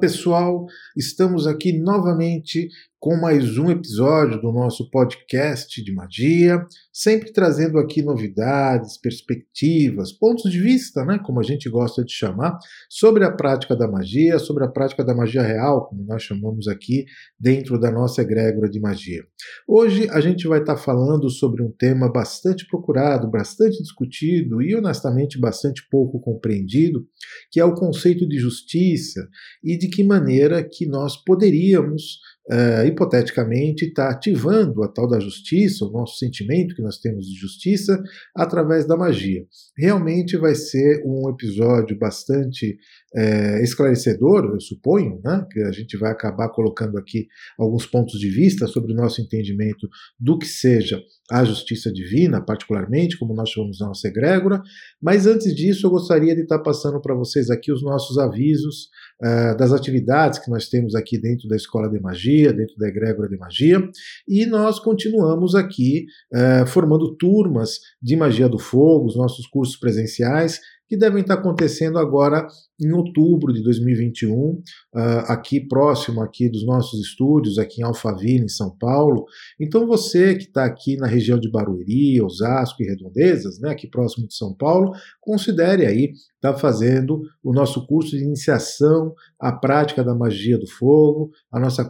Pessoal, estamos aqui novamente com mais um episódio do nosso podcast de magia, sempre trazendo aqui novidades, perspectivas, pontos de vista, né, como a gente gosta de chamar, sobre a prática da magia, sobre a prática da magia real, como nós chamamos aqui dentro da nossa egrégora de magia. Hoje a gente vai estar falando sobre um tema bastante procurado, bastante discutido e honestamente bastante pouco compreendido, que é o conceito de justiça e de que maneira que nós poderíamos uh, hipoteticamente, está ativando a tal da justiça, o nosso sentimento que nós temos de justiça, através da magia. Realmente vai ser um episódio bastante é, esclarecedor, eu suponho, né? que a gente vai acabar colocando aqui alguns pontos de vista sobre o nosso entendimento do que seja a justiça divina, particularmente, como nós chamamos na nossa egrégora. Mas antes disso, eu gostaria de estar passando para vocês aqui os nossos avisos uh, das atividades que nós temos aqui dentro da Escola de Magia, dentro da egrégora de magia. E nós continuamos aqui uh, formando turmas de magia do fogo, os nossos cursos presenciais que devem estar acontecendo agora em outubro de 2021, uh, ah, aqui próximo aqui dos nossos estúdios, aqui em Alphaville, em São Paulo. Então você que está aqui na região de Barueri, Osasco e Redondezas, né, aqui próximo de São Paulo, considere aí estar tá fazendo o nosso curso de iniciação à prática da magia do fogo, a nossa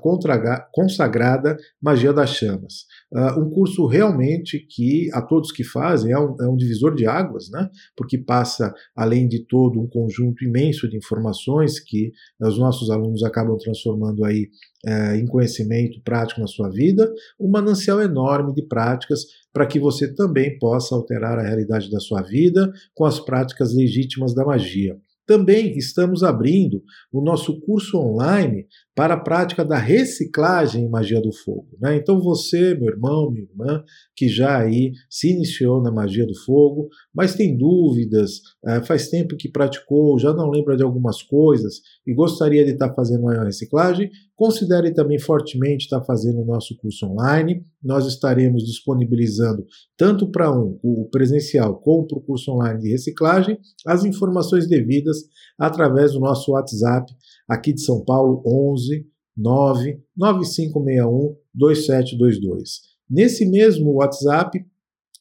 consagrada magia das chamas. Uh, um curso realmente que a todos que fazem é um, é um divisor de águas, né? porque passa, além de todo, um conjunto imenso de informações que os nossos alunos acabam transformando aí é, em conhecimento prático na sua vida, um manancial enorme de práticas para que você também possa alterar a realidade da sua vida com as práticas legítimas da magia. Também estamos abrindo o nosso curso online para a prática da reciclagem em magia do fogo. Né? Então você, meu irmão, minha irmã, que já aí se iniciou na magia do fogo, mas tem dúvidas, é, faz tempo que praticou, já não lembra de algumas coisas e gostaria de estar fazendo uma reciclagem, considere também fortemente estar fazendo o nosso curso online. Nós estaremos disponibilizando tanto para um, o presencial como para o curso online de reciclagem as informações devidas através do nosso WhatsApp aqui de São Paulo 11 9 9561 2722. Nesse mesmo WhatsApp,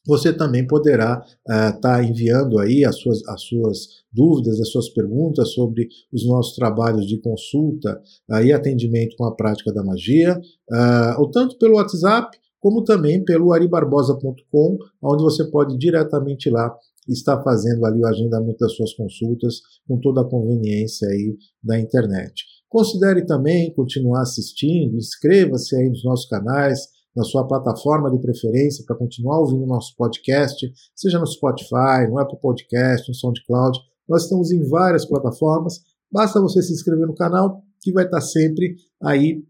você também poderá estar uh, tá enviando aí as suas, as suas dúvidas, as suas perguntas sobre os nossos trabalhos de consulta uh, e atendimento com a prática da magia, uh, ou tanto pelo WhatsApp, como também pelo aribarbosa.com, onde você pode diretamente lá estar fazendo ali o agendamento das suas consultas com toda a conveniência aí da internet. Considere também continuar assistindo, inscreva-se aí nos nossos canais, na sua plataforma de preferência para continuar ouvindo o nosso podcast, seja no Spotify, no Apple Podcast, no SoundCloud. Nós estamos em várias plataformas. Basta você se inscrever no canal que vai estar sempre aí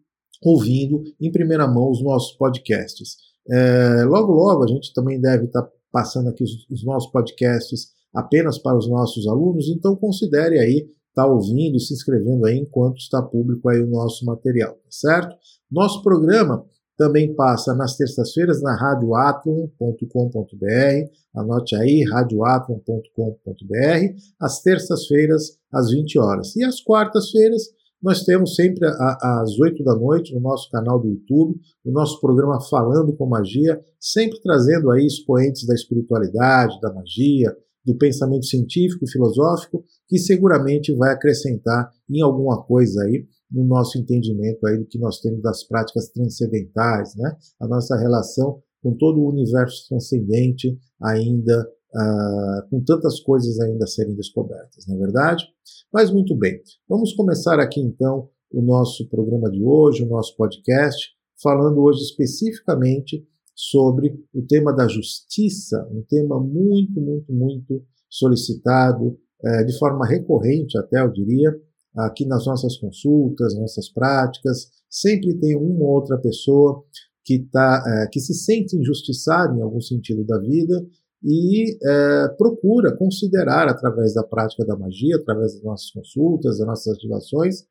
ouvindo em primeira mão os nossos podcasts. É, logo, logo a gente também deve estar passando aqui os, os nossos podcasts apenas para os nossos alunos, então considere aí estar tá ouvindo e se inscrevendo aí enquanto está público aí o nosso material, tá certo? Nosso programa também passa nas terças-feiras na radioatlon.com.br, anote aí, radioatlon.com.br, às terças-feiras às 20 horas. E às quartas-feiras nós temos sempre às 8 da noite no nosso canal do YouTube, o nosso programa Falando com Magia, sempre trazendo aí expoentes da espiritualidade, da magia, do pensamento científico e filosófico, que seguramente vai acrescentar em alguma coisa aí no nosso entendimento aí do que nós temos das práticas transcendentais, né? A nossa relação com todo o universo transcendente ainda uh, com tantas coisas ainda a serem descobertas, não é verdade? Mas muito bem, vamos começar aqui então o nosso programa de hoje, o nosso podcast, falando hoje especificamente sobre o tema da justiça, um tema muito, muito, muito solicitado, é, de forma recorrente até, eu diria, aqui nas nossas consultas, nossas práticas, sempre tem uma ou outra pessoa que, tá, é, que se sente injustiçada em algum sentido da vida e é, procura considerar, através da prática da magia, através das nossas consultas, das nossas ativações,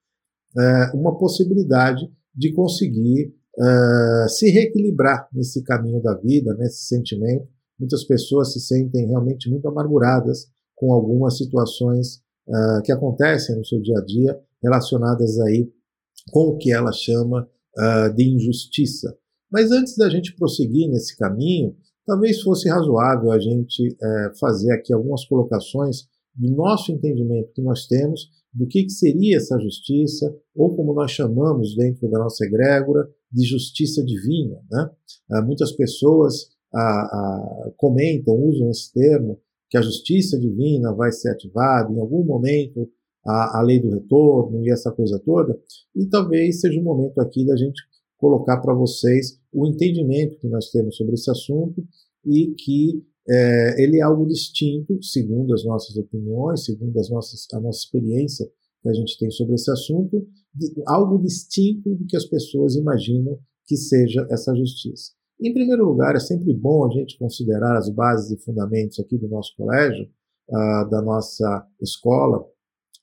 é, uma possibilidade de conseguir é, se reequilibrar nesse caminho da vida, nesse sentimento. Muitas pessoas se sentem realmente muito amarguradas com algumas situações é, que acontecem no seu dia a dia relacionadas aí com o que ela chama uh, de injustiça. Mas antes da gente prosseguir nesse caminho, talvez fosse razoável a gente uh, fazer aqui algumas colocações do nosso entendimento que nós temos do que, que seria essa justiça, ou como nós chamamos dentro da nossa egrégora, de justiça divina. Né? Uh, muitas pessoas comentam, usam esse termo, que a justiça divina vai ser ativada em algum momento, a, a lei do retorno e essa coisa toda, e talvez seja o momento aqui da gente colocar para vocês o entendimento que nós temos sobre esse assunto e que é, ele é algo distinto, segundo as nossas opiniões, segundo as nossas, a nossa experiência que a gente tem sobre esse assunto, de, algo distinto do que as pessoas imaginam que seja essa justiça. Em primeiro lugar, é sempre bom a gente considerar as bases e fundamentos aqui do nosso colégio, uh, da nossa escola,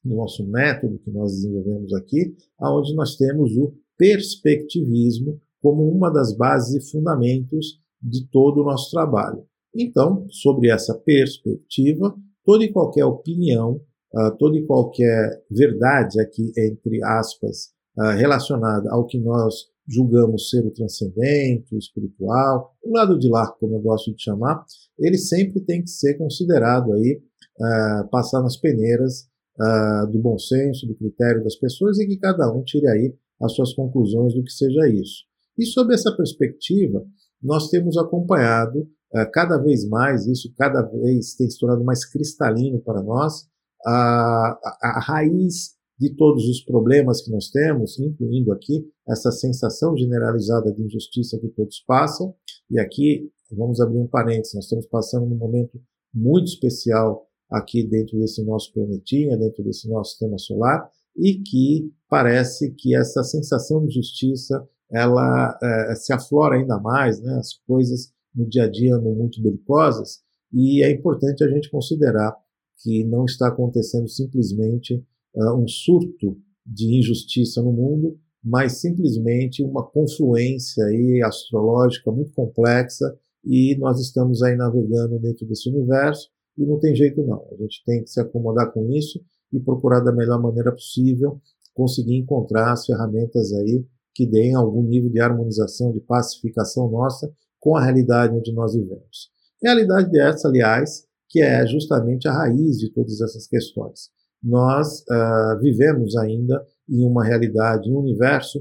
do nosso método que nós desenvolvemos aqui, aonde nós temos o perspectivismo como uma das bases e fundamentos de todo o nosso trabalho. Então, sobre essa perspectiva, toda e qualquer opinião, uh, toda e qualquer verdade aqui, entre aspas, uh, relacionada ao que nós julgamos ser o transcendente, o espiritual, o lado de lá, como eu gosto de chamar, ele sempre tem que ser considerado aí, uh, passar nas peneiras uh, do bom senso, do critério das pessoas e que cada um tire aí as suas conclusões do que seja isso. E sob essa perspectiva, nós temos acompanhado uh, cada vez mais, isso cada vez tem se tornado mais cristalino para nós, a, a, a raiz de todos os problemas que nós temos, incluindo aqui essa sensação generalizada de injustiça que todos passam. E aqui, vamos abrir um parênteses, nós estamos passando um momento muito especial aqui dentro desse nosso planetinha, dentro desse nosso sistema solar, e que parece que essa sensação de justiça ela é, se aflora ainda mais, né? as coisas no dia a dia andam muito belicosas, e é importante a gente considerar que não está acontecendo simplesmente uh, um surto de injustiça no mundo, mas simplesmente uma confluência aí astrológica muito complexa e nós estamos aí navegando dentro desse universo e não tem jeito não. A gente tem que se acomodar com isso e procurar da melhor maneira possível conseguir encontrar as ferramentas aí que deem algum nível de harmonização, de pacificação nossa com a realidade onde nós vivemos. Realidade essa, aliás, que é justamente a raiz de todas essas questões nós uh, vivemos ainda em uma realidade, um universo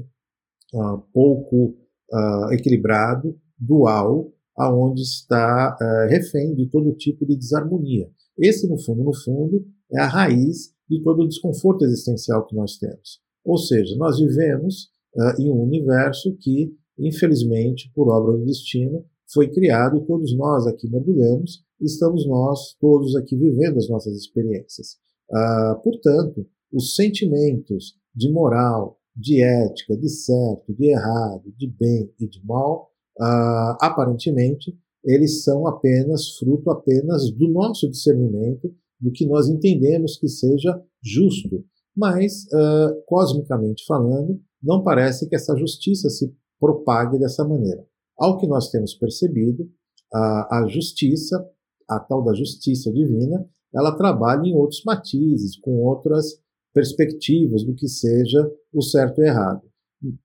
uh, pouco uh, equilibrado, dual, aonde está refém de todo tipo de desarmonia. Esse, no fundo, no fundo, é a raiz de todo o desconforto existencial que nós temos. Ou seja, nós vivemos em um universo que, infelizmente, por obra do destino, foi criado e todos nós aqui mergulhamos, estamos nós todos aqui vivendo as nossas experiências. Ah, portanto, os sentimentos de moral, de ética, de certo, de errado, de bem e de mal, ah, aparentemente, eles são apenas fruto apenas do nosso discernimento, do que nós entendemos que seja justo. Mas, ah, cosmicamente falando, não parece que essa justiça se propague dessa maneira. Ao que nós temos percebido, a, a justiça, a tal da justiça divina, ela trabalha em outros matizes, com outras perspectivas do que seja o certo e o errado.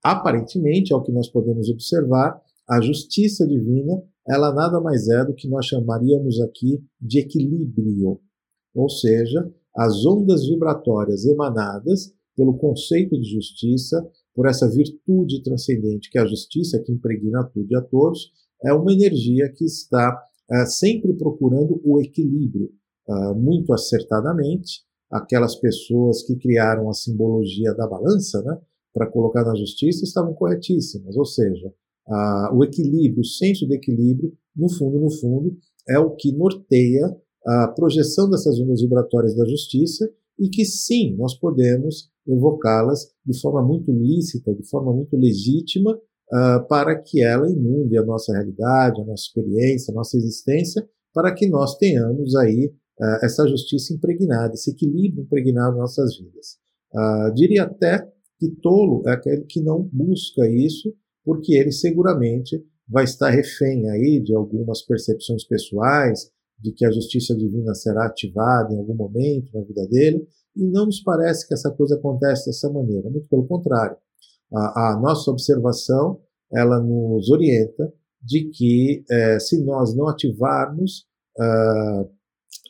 Aparentemente, ao que nós podemos observar, a justiça divina, ela nada mais é do que nós chamaríamos aqui de equilíbrio, ou seja, as ondas vibratórias emanadas pelo conceito de justiça, por essa virtude transcendente que é a justiça que impregna tudo e a todos, é uma energia que está é, sempre procurando o equilíbrio, uh, muito acertadamente aquelas pessoas que criaram a simbologia da balança, né, para colocar na justiça, estavam corretíssimas. Ou seja, o equilíbrio, o senso de equilíbrio, no fundo, no fundo, é o que norteia a projeção dessas ondas vibratórias da justiça e que sim, nós podemos evocá-las de forma muito lícita, de forma muito legítima, uh, para que ela inunde a nossa realidade, a nossa experiência, a nossa existência, para que nós tenhamos aí uh, essa justiça impregnada, esse equilíbrio impregnado nas nossas vidas. Uh, diria até que tolo é aquele que não busca isso, porque ele seguramente vai estar refém aí de algumas percepções pessoais, de que a justiça divina será ativada em algum momento na vida dele, e não nos parece que essa coisa acontece dessa maneira. Muito pelo contrário. A, a nossa observação ela nos orienta de que é, se nós não ativarmos uh,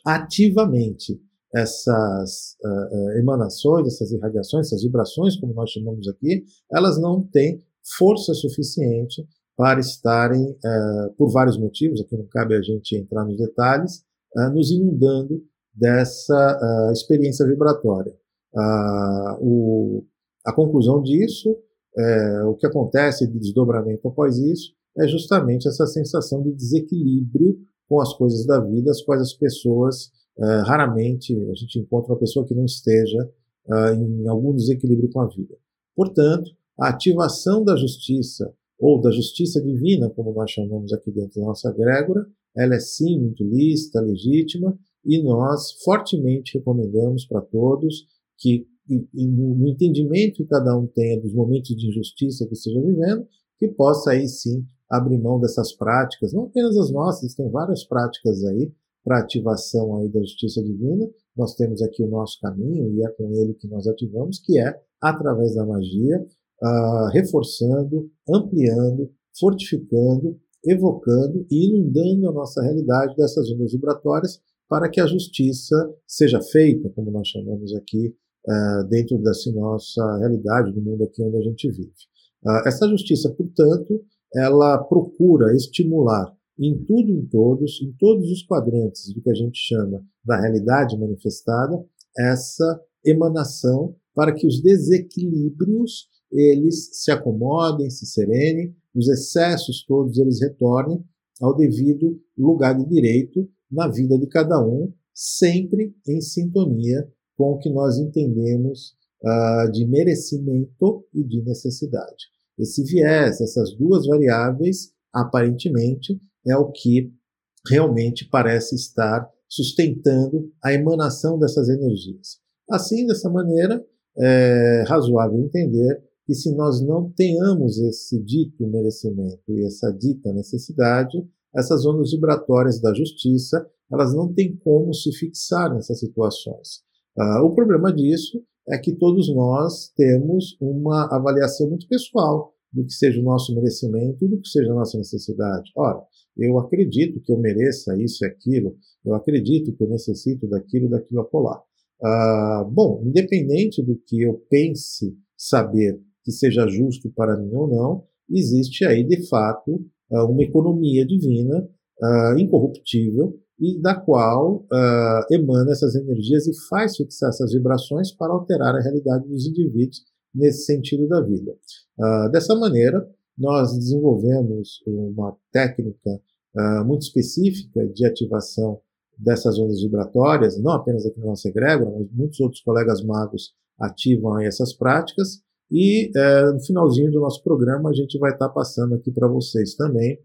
ativamente essas uh, emanações, essas irradiações, essas vibrações, como nós chamamos aqui, elas não têm força suficiente para estarem, uh, por vários motivos, aqui não cabe a gente entrar nos detalhes, nos inundando dessa experiência vibratória. O, a conclusão disso, o que acontece de desdobramento após isso, é justamente essa sensação de desequilíbrio com as coisas da vida, as quais as pessoas uh, raramente a gente encontra uma pessoa que não esteja uh, em algum desequilíbrio com a vida. Portanto, a ativação da justiça ou da justiça divina, como nós chamamos aqui dentro da nossa egrégora, ela é sim muito lícita, legítima, e nós fortemente recomendamos para todos que, no entendimento que cada um tenha dos momentos de injustiça que esteja vivendo, que possa aí sim abrir mão dessas práticas, não apenas as nossas, tem várias práticas aí para ativação aí da justiça divina. Nós temos aqui o nosso caminho e é com ele que nós ativamos, que é através da magia, uh, reforçando, ampliando, fortificando, evocando e inundando a nossa realidade dessas ondas vibratórias para que a justiça seja feita, como nós chamamos aqui, uh, dentro dessa nossa realidade, do mundo aqui onde a gente vive. Uh, essa justiça, portanto, ela procura estimular em tudo e em todos, em todos os quadrantes do que a gente chama da realidade manifestada, essa emanação para que os desequilíbrios eles se acomodem, se serenem, os excessos todos eles retornem ao devido lugar de direito na vida de cada um, sempre em sintonia com o que nós entendemos uh, de merecimento e de necessidade. Esse viés, essas duas variáveis, aparentemente, é o que realmente parece estar sustentando a emanação dessas energias. Assim, dessa maneira, é razoável entender que se nós não tenhamos esse dito merecimento e essa dita necessidade, essas ondas vibratórias da justiça, elas não têm como se fixar nessas situações. Uh, o problema disso é que todos nós temos uma avaliação muito pessoal do que seja o nosso merecimento e do que seja a nossa necessidade. Ora, eu acredito que eu mereça isso e aquilo, eu acredito que eu necessito daquilo e daquilo acolá. Ah, bom, independente do que eu pense saber que seja justo para mim ou não, existe aí de fato ah, uma economia divina ah, incorruptível e da qual uh, emana essas energias e faz fixar essas vibrações para alterar a realidade dos indivíduos nesse sentido da vida. Uh, dessa maneira, nós desenvolvemos uma técnica uh, muito específica de ativação dessas ondas vibratórias, não apenas aqui na nossa egrégora, mas muitos outros colegas magos ativam essas práticas. E uh, no finalzinho do nosso programa, a gente vai estar tá passando aqui para vocês também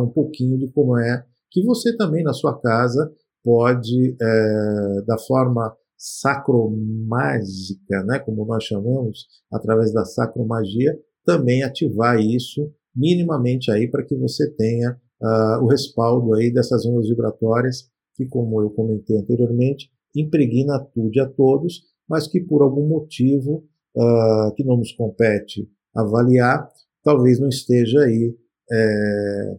um pouquinho de como é que você também na sua casa pode, é, da forma sacromágica, né, como nós chamamos, através da sacromagia, também ativar isso minimamente aí para que você tenha uh, o respaldo aí dessas ondas vibratórias que, como eu comentei anteriormente, impregna tudo a todos, mas que por algum motivo uh, que não nos compete avaliar, talvez não esteja aí é,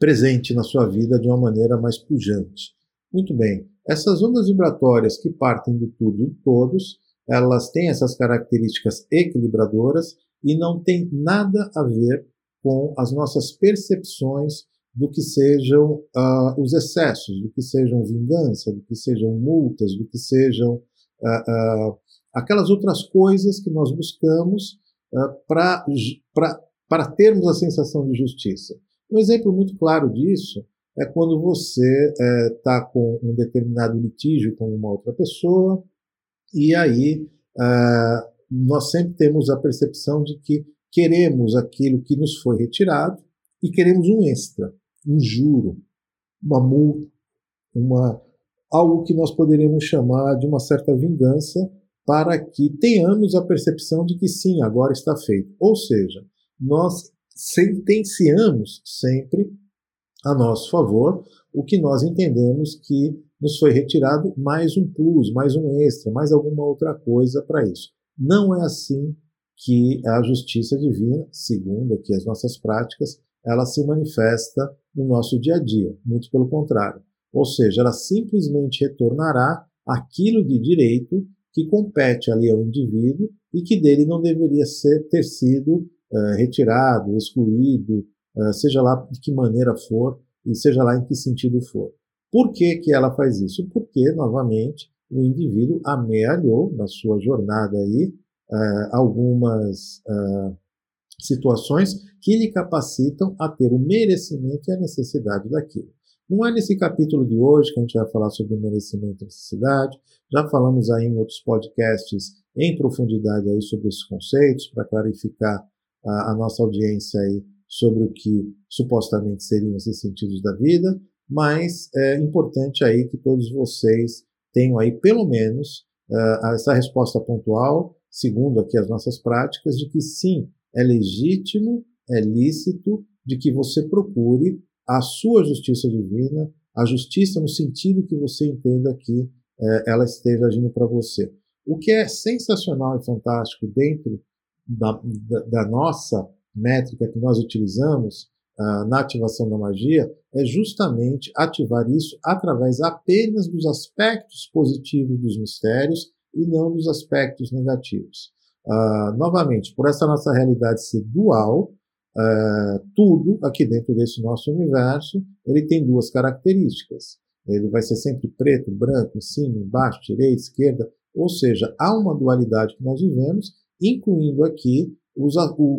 presente na sua vida de uma maneira mais pujante. Muito bem, essas ondas vibratórias que partem de tudo e de todos, elas têm essas características equilibradoras e não tem nada a ver com as nossas percepções do que sejam uh, os excessos, do que sejam vingança, do que sejam multas, do que sejam uh, uh, aquelas outras coisas que nós buscamos para termos a sensação de justiça. Um exemplo muito claro disso é quando você está é, com um determinado litígio com uma outra pessoa e aí é, nós sempre temos a percepção de que queremos aquilo que nos foi retirado e queremos um extra, um juro, uma multa, uma, algo que nós poderíamos chamar de uma certa vingança para que tenhamos a percepção de que sim, agora está feito. Ou seja, nós sentenciamos sempre a nosso favor o que nós entendemos que nos foi retirado mais um plus, mais um extra, mais alguma outra coisa para isso. Não é assim que a justiça divina, segundo aqui as nossas práticas, ela se manifesta no nosso dia a dia, muito pelo contrário. Ou seja, ela simplesmente retornará aquilo de direito que compete ali ao indivíduo e que dele não deveria ser, ter sido uh, retirado, excluído, uh, seja lá de que maneira for e seja lá em que sentido for. Por que, que ela faz isso? Porque, novamente, o indivíduo amealhou na sua jornada aí uh, algumas situações que lhe capacitam a ter o merecimento e a necessidade daquilo. Não é nesse capítulo de hoje que a gente vai falar sobre merecimento e necessidade. Já falamos aí em outros podcasts em profundidade aí sobre esses conceitos para clarificar a, a, nossa audiência aí sobre o que supostamente seriam esses sentidos da vida. Mas é importante aí que todos vocês tenham aí pelo menos uh, essa resposta pontual, segundo aqui as nossas práticas, de que sim, é legítimo, é lícito de que você procure a sua justiça divina, a justiça no sentido que você entenda que é, ela esteja agindo para você. O que é sensacional e fantástico dentro da, da, da nossa métrica que nós utilizamos uh, na ativação da magia é justamente ativar isso através apenas dos aspectos positivos dos mistérios e não dos aspectos negativos. Uh, novamente, por essa nossa realidade ser dual, Uh, tudo aqui dentro desse nosso universo, ele tem duas características. Ele vai ser sempre preto, branco, em cima, embaixo, direita, esquerda. Ou seja, há uma dualidade que nós vivemos, incluindo aqui os,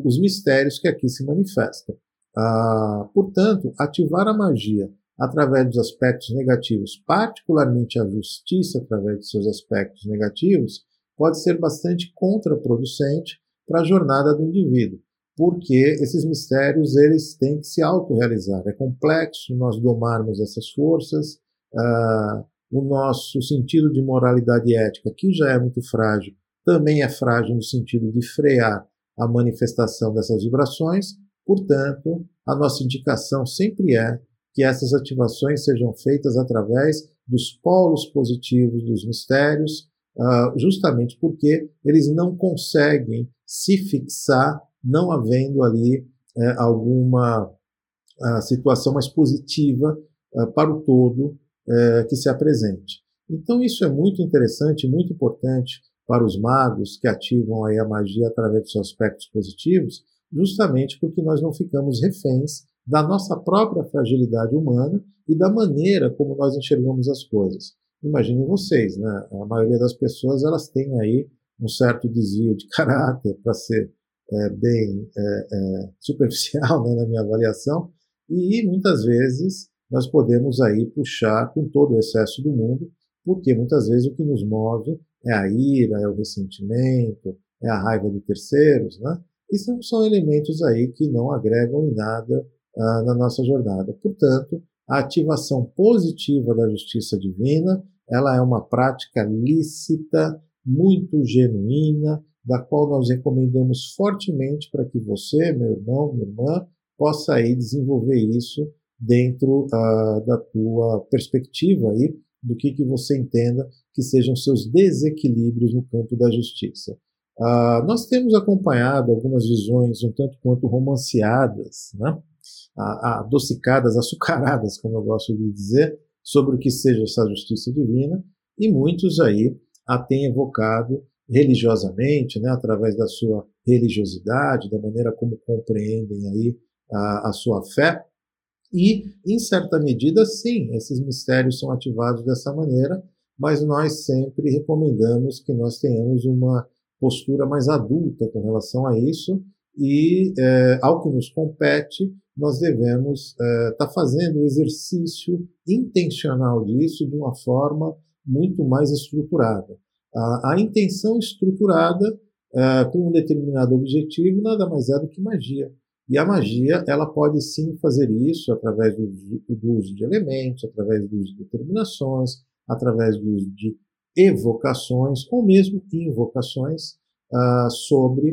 os mistérios que aqui se manifestam. Uh, portanto, ativar a magia através dos aspectos negativos, particularmente a justiça através de seus aspectos negativos, pode ser bastante contraproducente para a jornada do indivíduo porque esses mistérios eles têm que se autorrealizar. É complexo nós domarmos essas forças, uh, o nosso sentido de moralidade e ética, que já é muito frágil, também é frágil no sentido de frear a manifestação dessas vibrações, portanto, a nossa indicação sempre é que essas ativações sejam feitas através dos polos positivos dos mistérios, uh, justamente porque eles não conseguem se fixar não havendo ali é, alguma situação mais positiva é, para o todo é, que se apresente. Então isso é muito interessante, muito importante para os magos que ativam aí a magia através de seus aspectos positivos, justamente porque nós não ficamos reféns da nossa própria fragilidade humana e da maneira como nós enxergamos as coisas. Imaginem vocês, né? A maioria das pessoas elas têm aí um certo desvio de caráter, para ser é, bem é, é, superficial né, na minha avaliação, e muitas vezes nós podemos aí puxar com todo o excesso do mundo, porque muitas vezes o que nos move é a ira, é o ressentimento, é a raiva de terceiros, né? E são, são elementos aí que não agregam em nada ah, na nossa jornada. Portanto, a ativação positiva da justiça divina, ela é uma prática lícita, muito genuína, da qual nós recomendamos fortemente para que você, meu irmão, minha irmã, possa aí desenvolver isso dentro uh, da tua perspectiva aí, do que, que você entenda que sejam seus desequilíbrios no campo da justiça. Uh, nós temos acompanhado algumas visões um tanto quanto romanceadas, né? adocicadas, açucaradas, como eu gosto de dizer, sobre o que seja essa justiça divina, e muitos aí a têm evocado religiosamente, né, através da sua religiosidade, da maneira como compreendem aí a, a sua fé. E, em certa medida, sim, esses mistérios são ativados dessa maneira, mas nós sempre recomendamos que nós tenhamos uma postura mais adulta com relação a isso e, é, ao que nos compete, nós devemos estar é, tá fazendo o exercício intencional disso de uma forma muito mais estruturada. A, a intenção estruturada uh, com um determinado objetivo nada mais é do que magia. E a magia ela pode sim fazer isso através do, do uso de elementos, através do uso de determinações, através do uso de evocações ou mesmo invocações uh, sobre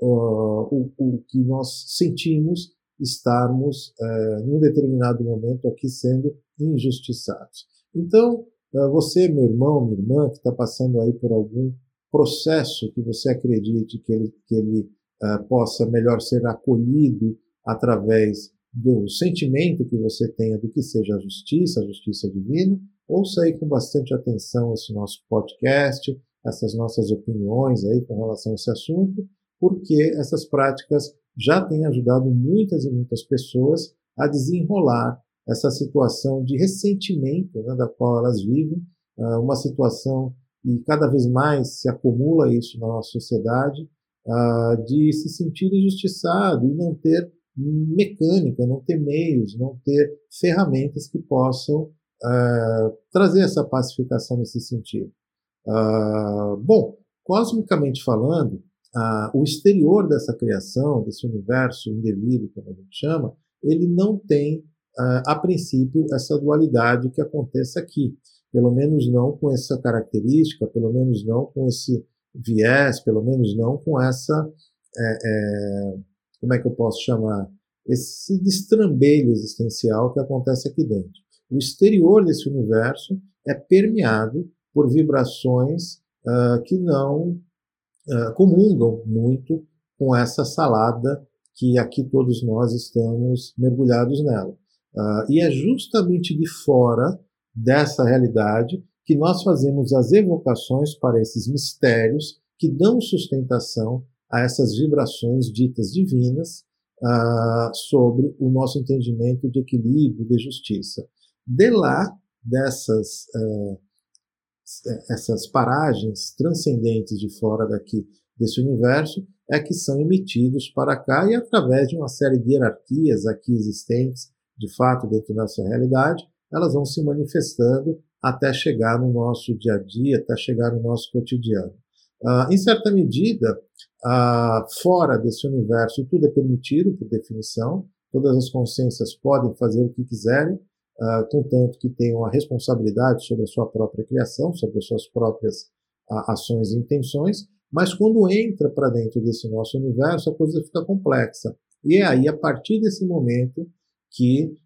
uh, o, o, que nós sentimos estarmos uh, em um determinado momento aqui sendo injustiçados. Então, você, meu irmão, minha irmã, que está passando aí por algum processo que você acredite que ele, que ele uh, possa melhor ser acolhido através do sentimento que você tenha do que seja a justiça, a justiça divina, ouça aí com bastante atenção esse nosso podcast, essas nossas opiniões aí com relação a esse assunto, porque essas práticas já têm ajudado muitas e muitas pessoas a desenrolar essa situação de ressentimento né, da qual elas vivem, uh, uma situação e cada vez mais se acumula isso na nossa sociedade, uh, de se sentir injustiçado e não ter mecânica, não ter meios, não ter ferramentas que possam uh, trazer essa pacificação nesse sentido. Uh, bom, cosmicamente falando, o exterior dessa criação, desse universo indevido, como a gente chama, ele não tem, a princípio, essa dualidade que acontece aqui pelo menos não com essa característica, pelo menos não com esse viés, pelo menos não com essa, é, é, como é que eu posso chamar, esse destrambelho existencial que acontece aqui dentro. O exterior desse universo é permeado por vibrações uh, que não uh, comungam muito com essa salada que aqui todos nós estamos mergulhados nela. Uh, e é justamente de fora dessa realidade que nós fazemos as evocações para esses mistérios que dão sustentação a essas vibrações ditas divinas uh, sobre o nosso entendimento de equilíbrio, de justiça. De lá, dessas uh, essas paragens transcendentes de fora daqui desse universo, é que são emitidos para cá e através de uma série de hierarquias aqui existentes, de fato, dentro da nossa realidade, elas vão se manifestando até chegar no nosso dia a dia, até chegar no nosso cotidiano. Uh, em certa medida, uh, fora desse universo, tudo é permitido por definição, todas as consciências podem fazer o que quiserem, uh, contanto que tenham a responsabilidade sobre a sua própria criação, sobre as suas próprias ações e intenções, mas quando entra para dentro desse nosso universo, a coisa fica complexa. E é aí, a partir desse momento, que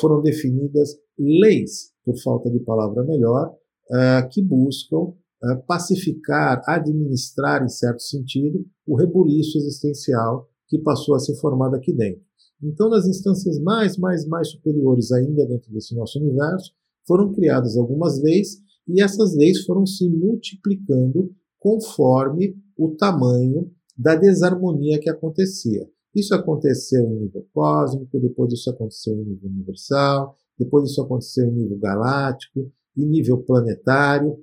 foram definidas leis, por falta de palavra melhor, uh, que buscam uh, pacificar, administrar, em certo sentido, o rebuliço existencial que passou a ser formado aqui dentro. Então, nas instâncias mais, mais, mais superiores ainda dentro desse nosso universo, foram criadas algumas leis e essas leis foram se multiplicando conforme o tamanho da desarmonia que acontecia. Isso aconteceu em nível cósmico, depois isso aconteceu em nível universal, depois isso aconteceu em nível galáctico, em nível planetário,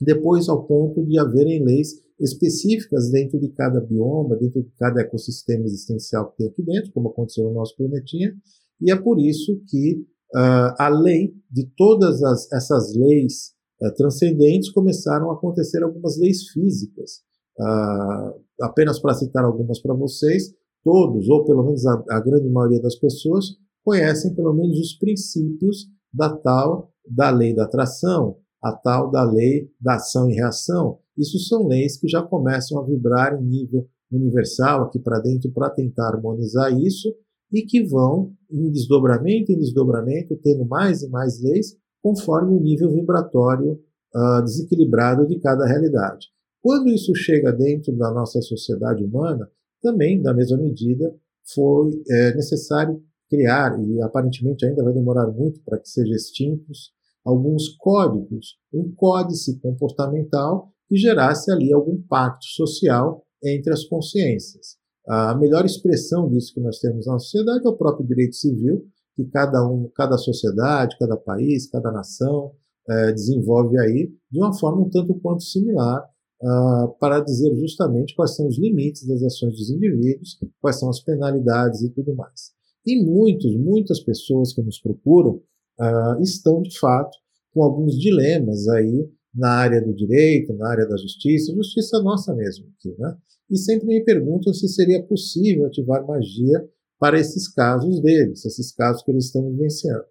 depois ao ponto de haverem leis específicas dentro de cada bioma, dentro de cada ecossistema existencial que tem aqui dentro, como aconteceu no nosso planetinha, e é por isso que uh, a lei de todas as, essas leis uh, transcendentes começaram a acontecer algumas leis físicas. Uh, apenas para citar algumas para vocês, todos, ou pelo menos a, a grande maioria das pessoas, conhecem pelo menos os princípios da tal da lei da atração, a tal da lei da ação e reação. Isso são leis que já começam a vibrar em nível universal aqui para dentro para tentar harmonizar isso e que vão em desdobramento em desdobramento, tendo mais e mais leis conforme o nível vibratório uh, desequilibrado de cada realidade. Quando isso chega dentro da nossa sociedade humana, também, da mesma medida, foi é, necessário criar, e aparentemente ainda vai demorar muito para que sejam extintos, alguns códigos, um códice comportamental que gerasse ali algum pacto social entre as consciências. A melhor expressão disso que nós temos na sociedade é o próprio direito civil, que cada um, cada sociedade, cada país, cada nação é, desenvolve aí de uma forma um tanto quanto similar uh, para dizer justamente quais são os limites das ações dos indivíduos, quais são as penalidades e tudo mais. E muitos, muitas pessoas que nos procuram uh, estão, de fato, com alguns dilemas aí na área do direito, na área da justiça, justiça nossa mesmo aqui, né? E sempre me perguntam se seria possível ativar magia para esses casos deles, esses casos que eles estão vivenciando.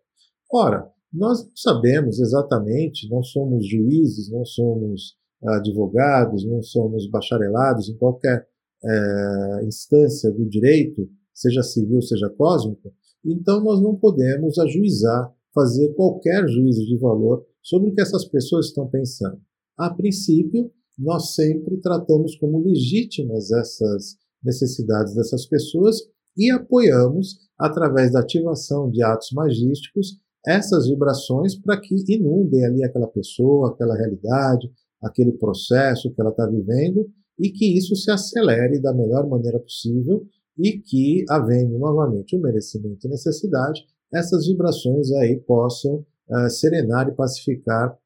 Ora, nós não sabemos exatamente, não somos juízes, não somos advogados, não somos bacharelados em qualquer é, instância do direito, seja civil, seja cósmico, então nós não podemos ajuizar, fazer qualquer juízo de valor sobre o que essas pessoas estão pensando. A princípio, nós sempre tratamos como legítimas essas necessidades dessas pessoas e apoiamos, através da ativação de atos magísticos, essas vibrações para que inundem ali aquela pessoa, aquela realidade, aquele processo que ela está vivendo e que isso se acelere da melhor maneira possível e que, havendo novamente o merecimento e necessidade, essas vibrações aí possam serenar e pacificar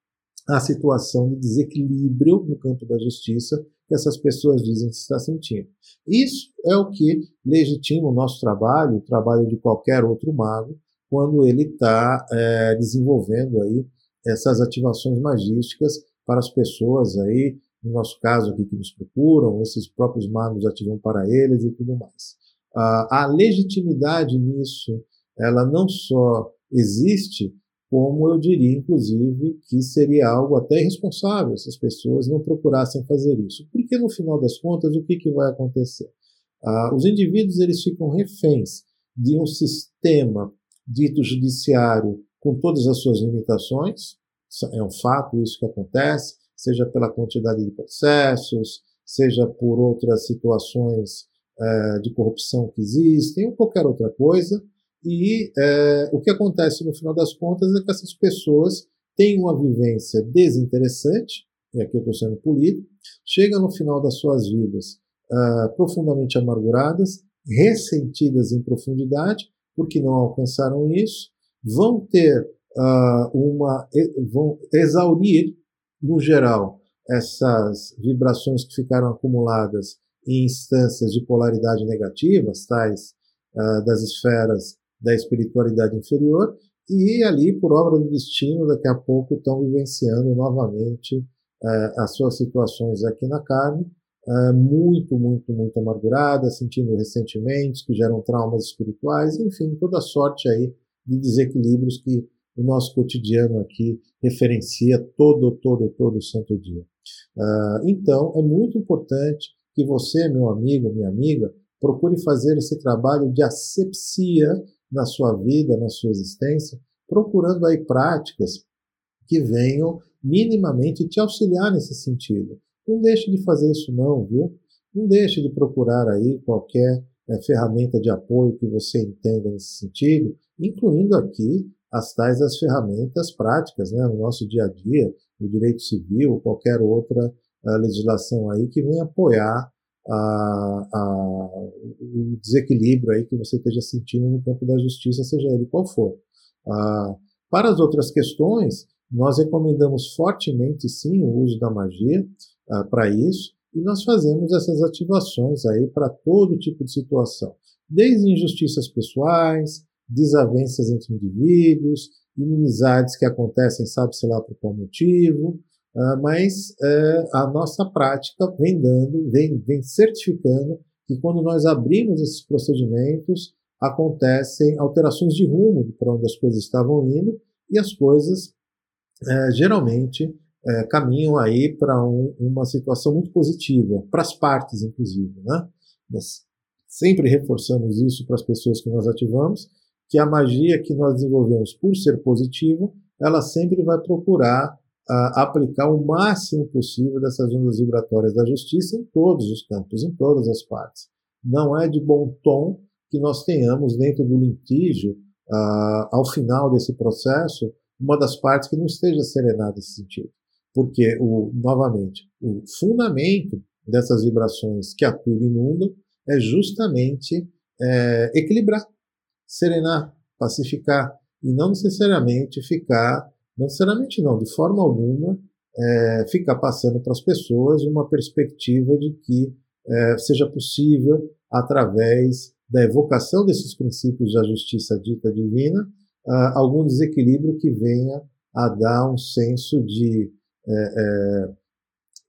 a situação de desequilíbrio no campo da justiça que essas pessoas dizem que está sentindo. Isso é o que legitima o nosso trabalho, o trabalho de qualquer outro mago, quando ele está é, desenvolvendo aí essas ativações magísticas para as pessoas aí, no nosso caso aqui que nos procuram, esses próprios magos ativam para eles e tudo mais. A legitimidade nisso, ela não só existe, como eu diria, inclusive, que seria algo até irresponsável se as pessoas não procurassem fazer isso. Porque, no final das contas, o que, que vai acontecer? Ah, os indivíduos eles ficam reféns de um sistema dito judiciário com todas as suas limitações, é um fato isso que acontece, seja pela quantidade de processos, seja por outras situações é, de corrupção que existem, ou qualquer outra coisa, e é, o que acontece no final das contas é que essas pessoas têm uma vivência desinteressante, e aqui eu estou sendo polido, chegam no final das suas vidas uh, profundamente amarguradas, ressentidas em profundidade, porque não alcançaram isso, vão ter uh, uma. vão exaurir, no geral, essas vibrações que ficaram acumuladas em instâncias de polaridade negativas, tais uh, das esferas da espiritualidade inferior, e ali, por obra do destino, daqui a pouco estão vivenciando novamente uh, as suas situações aqui na carne, uh, muito, muito, muito amarguradas, sentindo ressentimentos que geram traumas espirituais, enfim, toda sorte aí de desequilíbrios que o nosso cotidiano aqui referencia todo, todo, todo santo dia. Uh, então, é muito importante que você, meu amigo, minha amiga, procure fazer esse trabalho de asepsia na sua vida, na sua existência, procurando aí práticas que venham minimamente te auxiliar nesse sentido. Não deixe de fazer isso não, viu? Não deixe de procurar aí qualquer é, ferramenta de apoio que você entenda nesse sentido, incluindo aqui as tais as ferramentas práticas, né, no nosso dia a dia, o direito civil, qualquer outra uh, legislação aí que venha apoiar a, a, o desequilíbrio aí que você esteja sentindo no campo da justiça, seja ele qual for. Uh, para as outras questões, nós recomendamos fortemente sim o uso da magia uh, para isso, e nós fazemos essas ativações aí para todo tipo de situação, desde injustiças pessoais, desavenças entre indivíduos, inimizades que acontecem, sabe-se lá por qual motivo, uh, mas uh, a nossa prática vem dando, vem, vem certificando que quando nós abrimos esses procedimentos, acontecem alterações de rumo para onde as coisas estavam indo e as coisas é, geralmente é, caminham aí para um, uma situação muito positiva, para as partes, inclusive. Né? Nós sempre reforçamos isso para as pessoas que nós ativamos, que a magia que nós desenvolvemos por ser positiva, ela sempre vai procurar uh, aplicar o máximo possível dessas ondas vibratórias da justiça em todos os campos, em todas as partes. Não é de bom tom que nós tenhamos dentro do litígio, uh, ao final desse processo, uma das partes que não esteja serenada nesse sentido. Porque, o, novamente, o fundamento dessas vibrações que atuam e inundam é justamente é, equilibrar, serenar, pacificar, e não necessariamente ficar, não necessariamente não, de forma alguma, é, ficar passando para as pessoas uma perspectiva de que é, seja possível, através da evocação desses princípios da justiça dita divina, uh, algum desequilíbrio que venha a dar um senso de, é, é,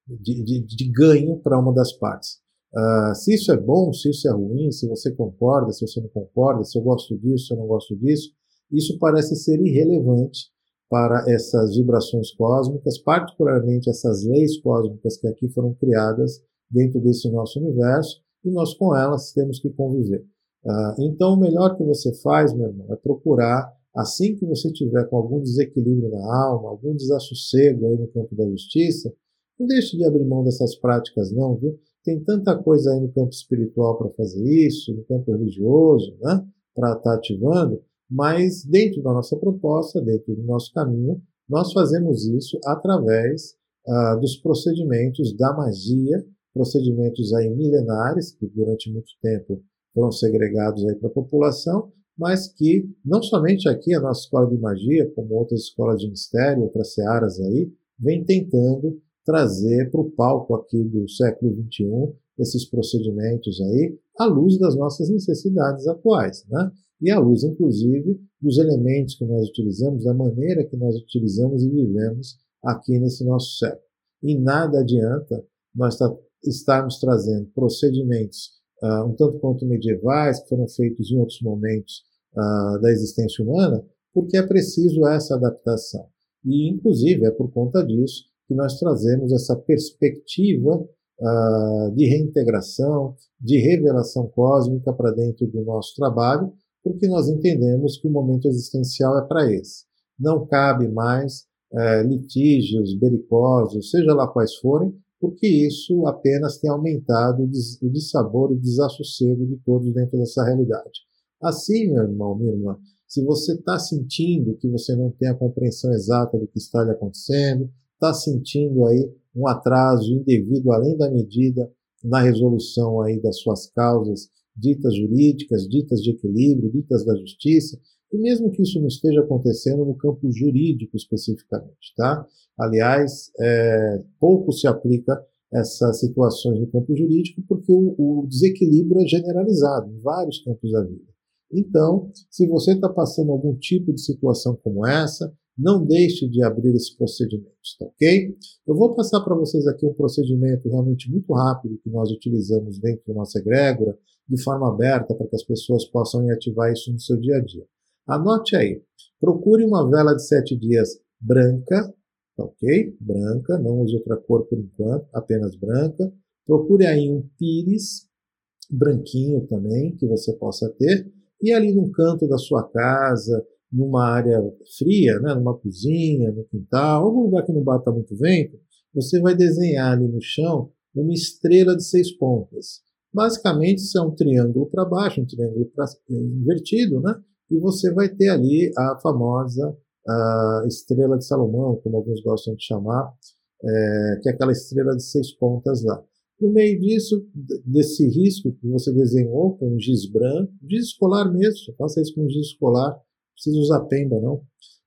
de, de, de, ganho para uma das partes. Uh, se isso é bom, se isso é ruim, se você concorda, se você não concorda, se eu gosto disso, se eu não gosto disso, isso parece ser irrelevante para essas vibrações cósmicas, particularmente essas leis cósmicas que aqui foram criadas dentro desse nosso universo, e nós com elas temos que conviver. Uh, então, o melhor que você faz, meu irmão, é procurar Assim que você tiver com algum desequilíbrio na alma, algum desassossego aí no campo da justiça, não deixe de abrir mão dessas práticas, não, viu? Tem tanta coisa aí no campo espiritual para fazer isso, no campo religioso, né? Para estar tá ativando, mas dentro da nossa proposta, dentro do nosso caminho, nós fazemos isso através ah, dos procedimentos da magia, procedimentos aí milenares, que durante muito tempo foram segregados aí para a população, mas que não somente aqui a nossa escola de magia, como outras escolas de mistério, outras searas aí, vem tentando trazer para o palco aqui do século XXI esses procedimentos aí, à luz das nossas necessidades atuais, né? E à luz, inclusive, dos elementos que nós utilizamos, da maneira que nós utilizamos e vivemos aqui nesse nosso século. E nada adianta nós estarmos trazendo procedimentos uh, um tanto quanto medievais, que foram feitos em outros momentos uh, da existência humana, porque é preciso essa adaptação. E, inclusive, é por conta disso que nós trazemos essa perspectiva uh, de reintegração, de revelação cósmica para dentro do nosso trabalho, porque nós entendemos que o momento existencial é para esse. Não cabe mais uh, litígios belicosos, seja lá quais forem, porque isso apenas tem aumentado o dissabor e o desassossego de todos dentro dessa realidade. Assim, meu irmão, minha irmã, se você está sentindo que você não tem a compreensão exata do que está lhe acontecendo, está sentindo aí um atraso indevido além da medida na resolução aí das suas causas ditas jurídicas, ditas de equilíbrio, ditas da justiça, e mesmo que isso não esteja acontecendo no campo jurídico especificamente, tá? Aliás, é, pouco se aplica essas situações no campo jurídico porque o, o desequilíbrio é generalizado em vários campos da vida. Então, se você está passando algum tipo de situação como essa, não deixe de abrir esses procedimentos, tá ok? Eu vou passar para vocês aqui um procedimento realmente muito rápido que nós utilizamos dentro da nossa egrégora, de forma aberta, para que as pessoas possam ativar isso no seu dia a dia. Anote aí, procure uma vela de sete dias branca, tá ok? Branca, não use outra cor por enquanto, apenas branca. Procure aí um pires branquinho também, que você possa ter, e ali no canto da sua casa, numa área fria, né, numa cozinha, no quintal, algum lugar que não bata muito vento, você vai desenhar ali no chão uma estrela de seis pontas. Basicamente, é um triângulo para baixo, um triângulo pra, invertido, né? E você vai ter ali a famosa a estrela de Salomão, como alguns gostam de chamar, é, que é aquela estrela de seis pontas lá. No meio disso, desse risco que você desenhou com giz branco, giz escolar mesmo, faça isso com giz escolar, precisa usar pemba, não.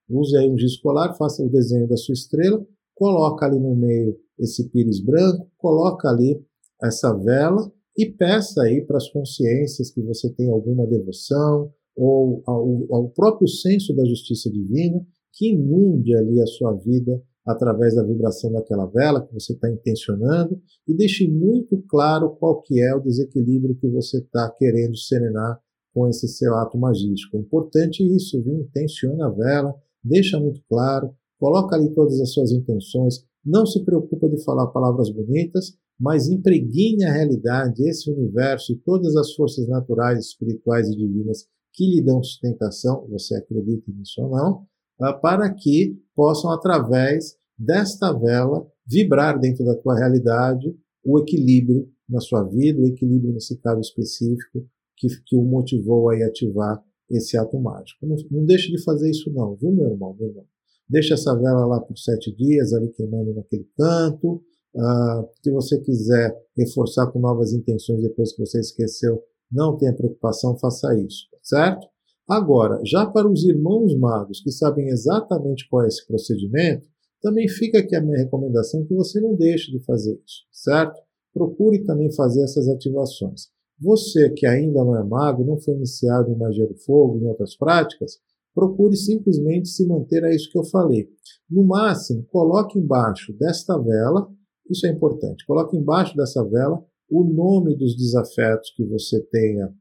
Use aí um giz escolar, faça o desenho da sua estrela, coloca ali no meio esse pires branco, coloca ali essa vela e peça aí para as consciências que você tem alguma devoção ou ao, ao próprio senso da justiça divina que inunde ali a sua vida através da vibração daquela vela que você está intencionando e deixe muito claro qual que é o desequilíbrio que você está querendo serenar com esse seu ato magístico. É importante isso, viu? Intenciona a vela, deixa muito claro, coloca ali todas as suas intenções, não se preocupa de falar palavras bonitas, mas impregne a realidade, esse universo e todas as forças naturais, espirituais e divinas que lhe dão sustentação, você acredita nisso ou não, ah, para que possam, através desta vela, vibrar dentro da tua realidade o equilíbrio na sua vida, o equilíbrio nesse caso específico, que, que o motivou a ativar esse ato mágico. Não, não deixe de fazer isso não, viu, meu irmão, meu irmão? Deixa essa vela lá por sete dias, ali queimando naquele canto. Ah, se você quiser reforçar com novas intenções depois que você esqueceu, não tenha preocupação, faça isso, certo? Agora, já para os irmãos magos que sabem exatamente qual é esse procedimento, também fica aqui a minha recomendação que você não deixe de fazer isso, certo? Procure também fazer essas ativações. Você que ainda não é mago, não foi iniciado em magia do fogo, em outras práticas, procure simplesmente se manter a isso que eu falei. No máximo, coloque embaixo desta vela, isso é importante, coloque embaixo dessa vela o nome dos desafetos que você tenha,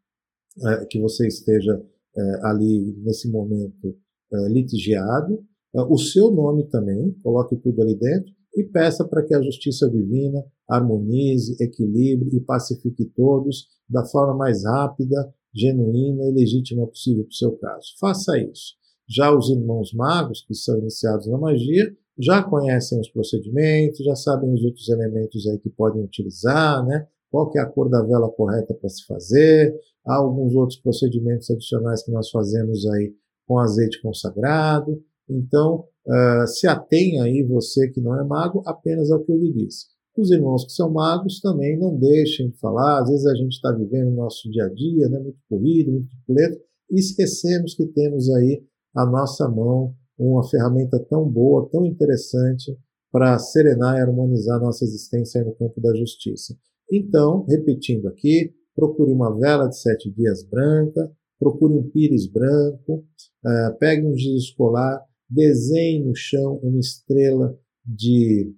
é, que você esteja é, ali nesse momento é, litigiado, o seu nome também, coloque tudo ali dentro, e peça para que a justiça divina harmonize, equilibre e pacifique todos da forma mais rápida, genuína e legítima possível para o seu caso. Faça isso. Já os irmãos magos, que são iniciados na magia, já conhecem os procedimentos, já sabem os outros elementos aí que podem utilizar, né? Qual que é a cor da vela correta para se fazer, há alguns outros procedimentos adicionais que nós fazemos aí com azeite consagrado. Então, uh, se atenha aí você que não é mago apenas ao que eu lhe disse. Os irmãos que são magos também não deixem de falar. Às vezes a gente está vivendo o nosso dia a dia, né, muito corrido, muito puleto, e esquecemos que temos aí a nossa mão uma ferramenta tão boa, tão interessante para serenar e harmonizar nossa existência no campo da justiça. Então, repetindo aqui, procure uma vela de sete dias branca, procure um pires branco, uh, pegue um giz escolar, desenhe no chão uma estrela de,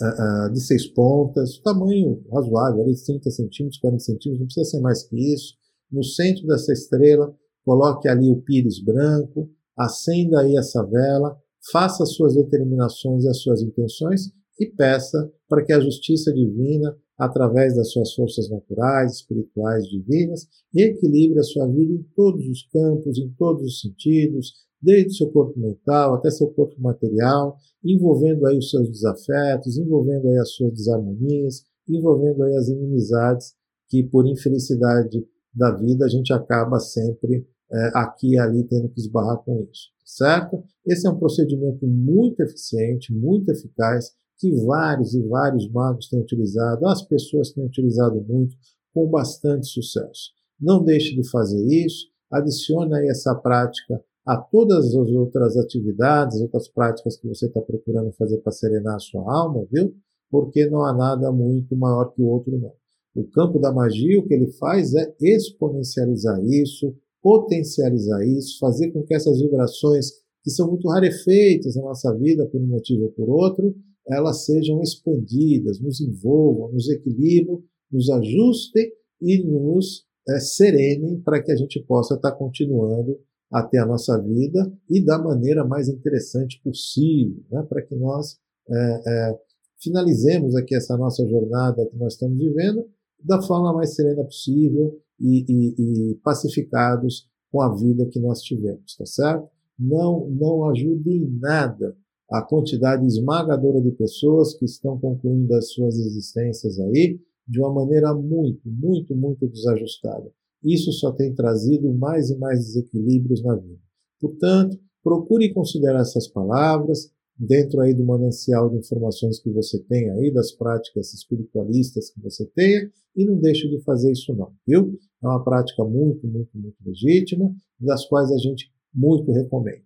uh, uh, de seis pontas, tamanho razoável, ali 30 centímetros, 40 centímetros, não precisa ser mais que isso. No centro dessa estrela, coloque ali o pires branco, acenda aí essa vela, faça as suas determinações e as suas intenções e peça para que a justiça divina, através das suas forças naturais, espirituais, divinas, equilibre a sua vida em todos os campos, em todos os sentidos, desde seu corpo mental até seu corpo material, envolvendo aí os seus desafetos, envolvendo aí as suas desarmonias, envolvendo aí as inimizades que por infelicidade da vida a gente acaba sempre é, aqui e ali tendo que esbarrar com isso, certo? Esse é um procedimento muito eficiente, muito eficaz, que vários e vários magos têm utilizado, as pessoas têm utilizado muito, com bastante sucesso. Não deixe de fazer isso, adicione aí essa prática a todas as outras atividades, outras práticas que você está procurando fazer para serenar a sua alma, viu? Porque não há nada muito maior que o outro, não. O campo da magia, o que ele faz é exponencializar isso, potencializar isso, fazer com que essas vibrações, que são muito rarefeitas na nossa vida por um motivo ou por outro, elas sejam expandidas, nos envolvam, nos equilibram, nos ajustem e nos é, serenem para que a gente possa estar continuando até a nossa vida e da maneira mais interessante possível, né, para que nós é, é, finalizemos aqui essa nossa jornada que nós estamos vivendo da forma mais serena possível e, e, e pacificados com a vida que nós tivemos, tá certo? Não, não ajude em nada a quantidade esmagadora de pessoas que estão concluindo as suas existências aí de uma maneira muito, muito, muito desajustada. Isso só tem trazido mais e mais desequilíbrios na vida. Portanto, procure considerar essas palavras dentro aí do manancial de informações que você tem aí, das práticas espiritualistas que você tenha, e não deixe de fazer isso não, viu? É uma prática muito, muito, muito legítima, das quais a gente muito recomenda.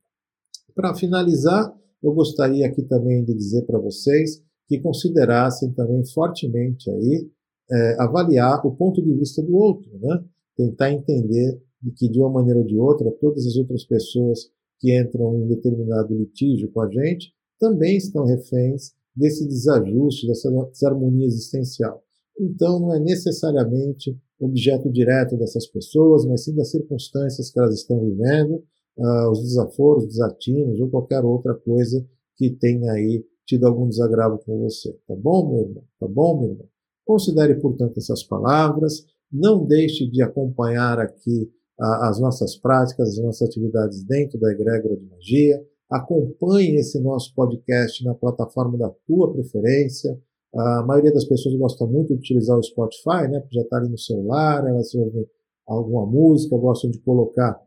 Para finalizar, eu gostaria aqui também de dizer para vocês que considerassem também fortemente aí é, avaliar o ponto de vista do outro, né? tentar entender de que, de uma maneira ou de outra, todas as outras pessoas que entram em determinado litígio com a gente também estão reféns desse desajuste, dessa desarmonia existencial. Então, não é necessariamente objeto direto dessas pessoas, mas sim das circunstâncias que elas estão vivendo, uh, os desaforos, desatinos ou qualquer outra coisa que tenha aí tido algum desagravo com você. Tá bom, meu irmão? Tá bom, meu irmão? Considere, portanto, essas palavras, não deixe de acompanhar aqui as nossas práticas, as nossas atividades dentro da egrégora de magia. Acompanhe esse nosso podcast na plataforma da tua preferência. A maioria das pessoas gosta muito de utilizar o Spotify, né? Porque já está ali no celular, elas ouvem alguma música, gostam de colocar,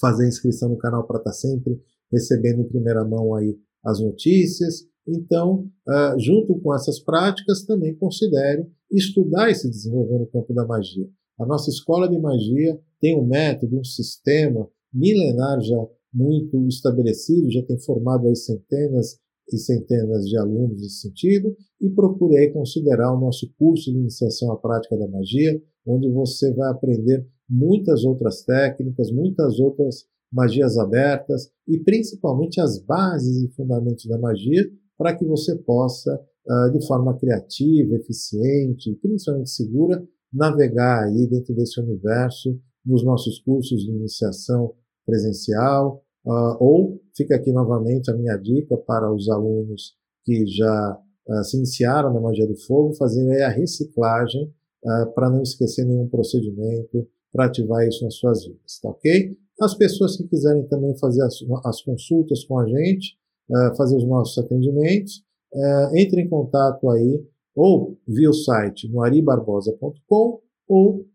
fazer inscrição no canal para estar tá sempre recebendo em primeira mão aí as notícias. Então, junto com essas práticas, também considere estudar e se desenvolver no campo da magia. A nossa escola de magia tem um método, um sistema milenar já muito estabelecido, já tem formado aí centenas e centenas de alunos nesse sentido, e procure aí considerar o nosso curso de iniciação à prática da magia, onde você vai aprender muitas outras técnicas, muitas outras magias abertas e principalmente as bases e fundamentos da magia para que você possa, uh, de forma criativa, eficiente e principalmente segura, navegar aí dentro desse universo nos nossos cursos de iniciação presencial, uh, ou fica aqui novamente a minha dica para os alunos que já uh, se iniciaram na magia do fogo, fazer a reciclagem para não esquecer nenhum procedimento, para ativar isso nas suas vidas, tá ok? As pessoas que quiserem também fazer as, as consultas com a gente, uh, fazer os nossos atendimentos, uh, entre em contato aí, ou via o site no aribarbosa.com ou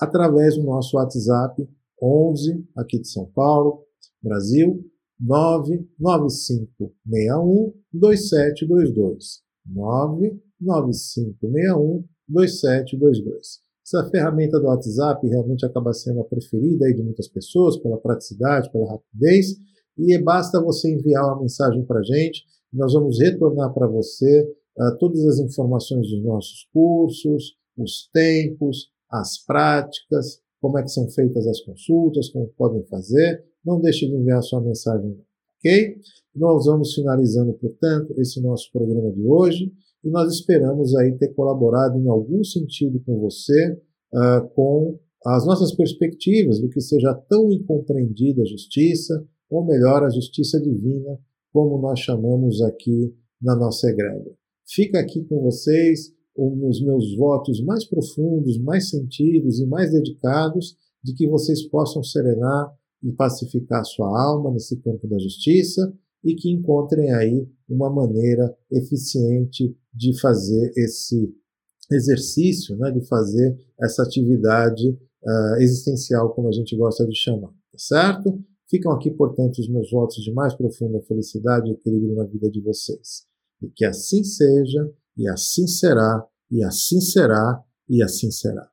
através do nosso WhatsApp 11, aqui de São Paulo, Brasil, 99561 2722. 99561 2722. Essa ferramenta do WhatsApp realmente acaba sendo a preferida aí de muitas pessoas pela praticidade, pela rapidez, e basta você enviar uma mensagem para a gente, nós vamos retornar para você uh, todas as informações dos nossos cursos, os tempos, as práticas, como é que são feitas as consultas, como podem fazer. Não deixe de enviar sua mensagem, ok? Nós vamos finalizando, portanto, esse nosso programa de hoje e nós esperamos aí ter colaborado em algum sentido com você, uh, com as nossas perspectivas do que seja tão incompreendida a justiça, ou melhor, a justiça divina, como nós chamamos aqui na nossa egrégora. Fica aqui com vocês os meus votos mais profundos, mais sentidos e mais dedicados de que vocês possam serenar e pacificar sua alma nesse campo da justiça e que encontrem aí uma maneira eficiente de fazer esse exercício, né, de fazer essa atividade uh, existencial, como a gente gosta de chamar, tá certo? Ficam aqui, portanto, os meus votos de mais profunda felicidade e equilíbrio na vida de vocês. E que assim seja, e assim será, e assim será, e assim será.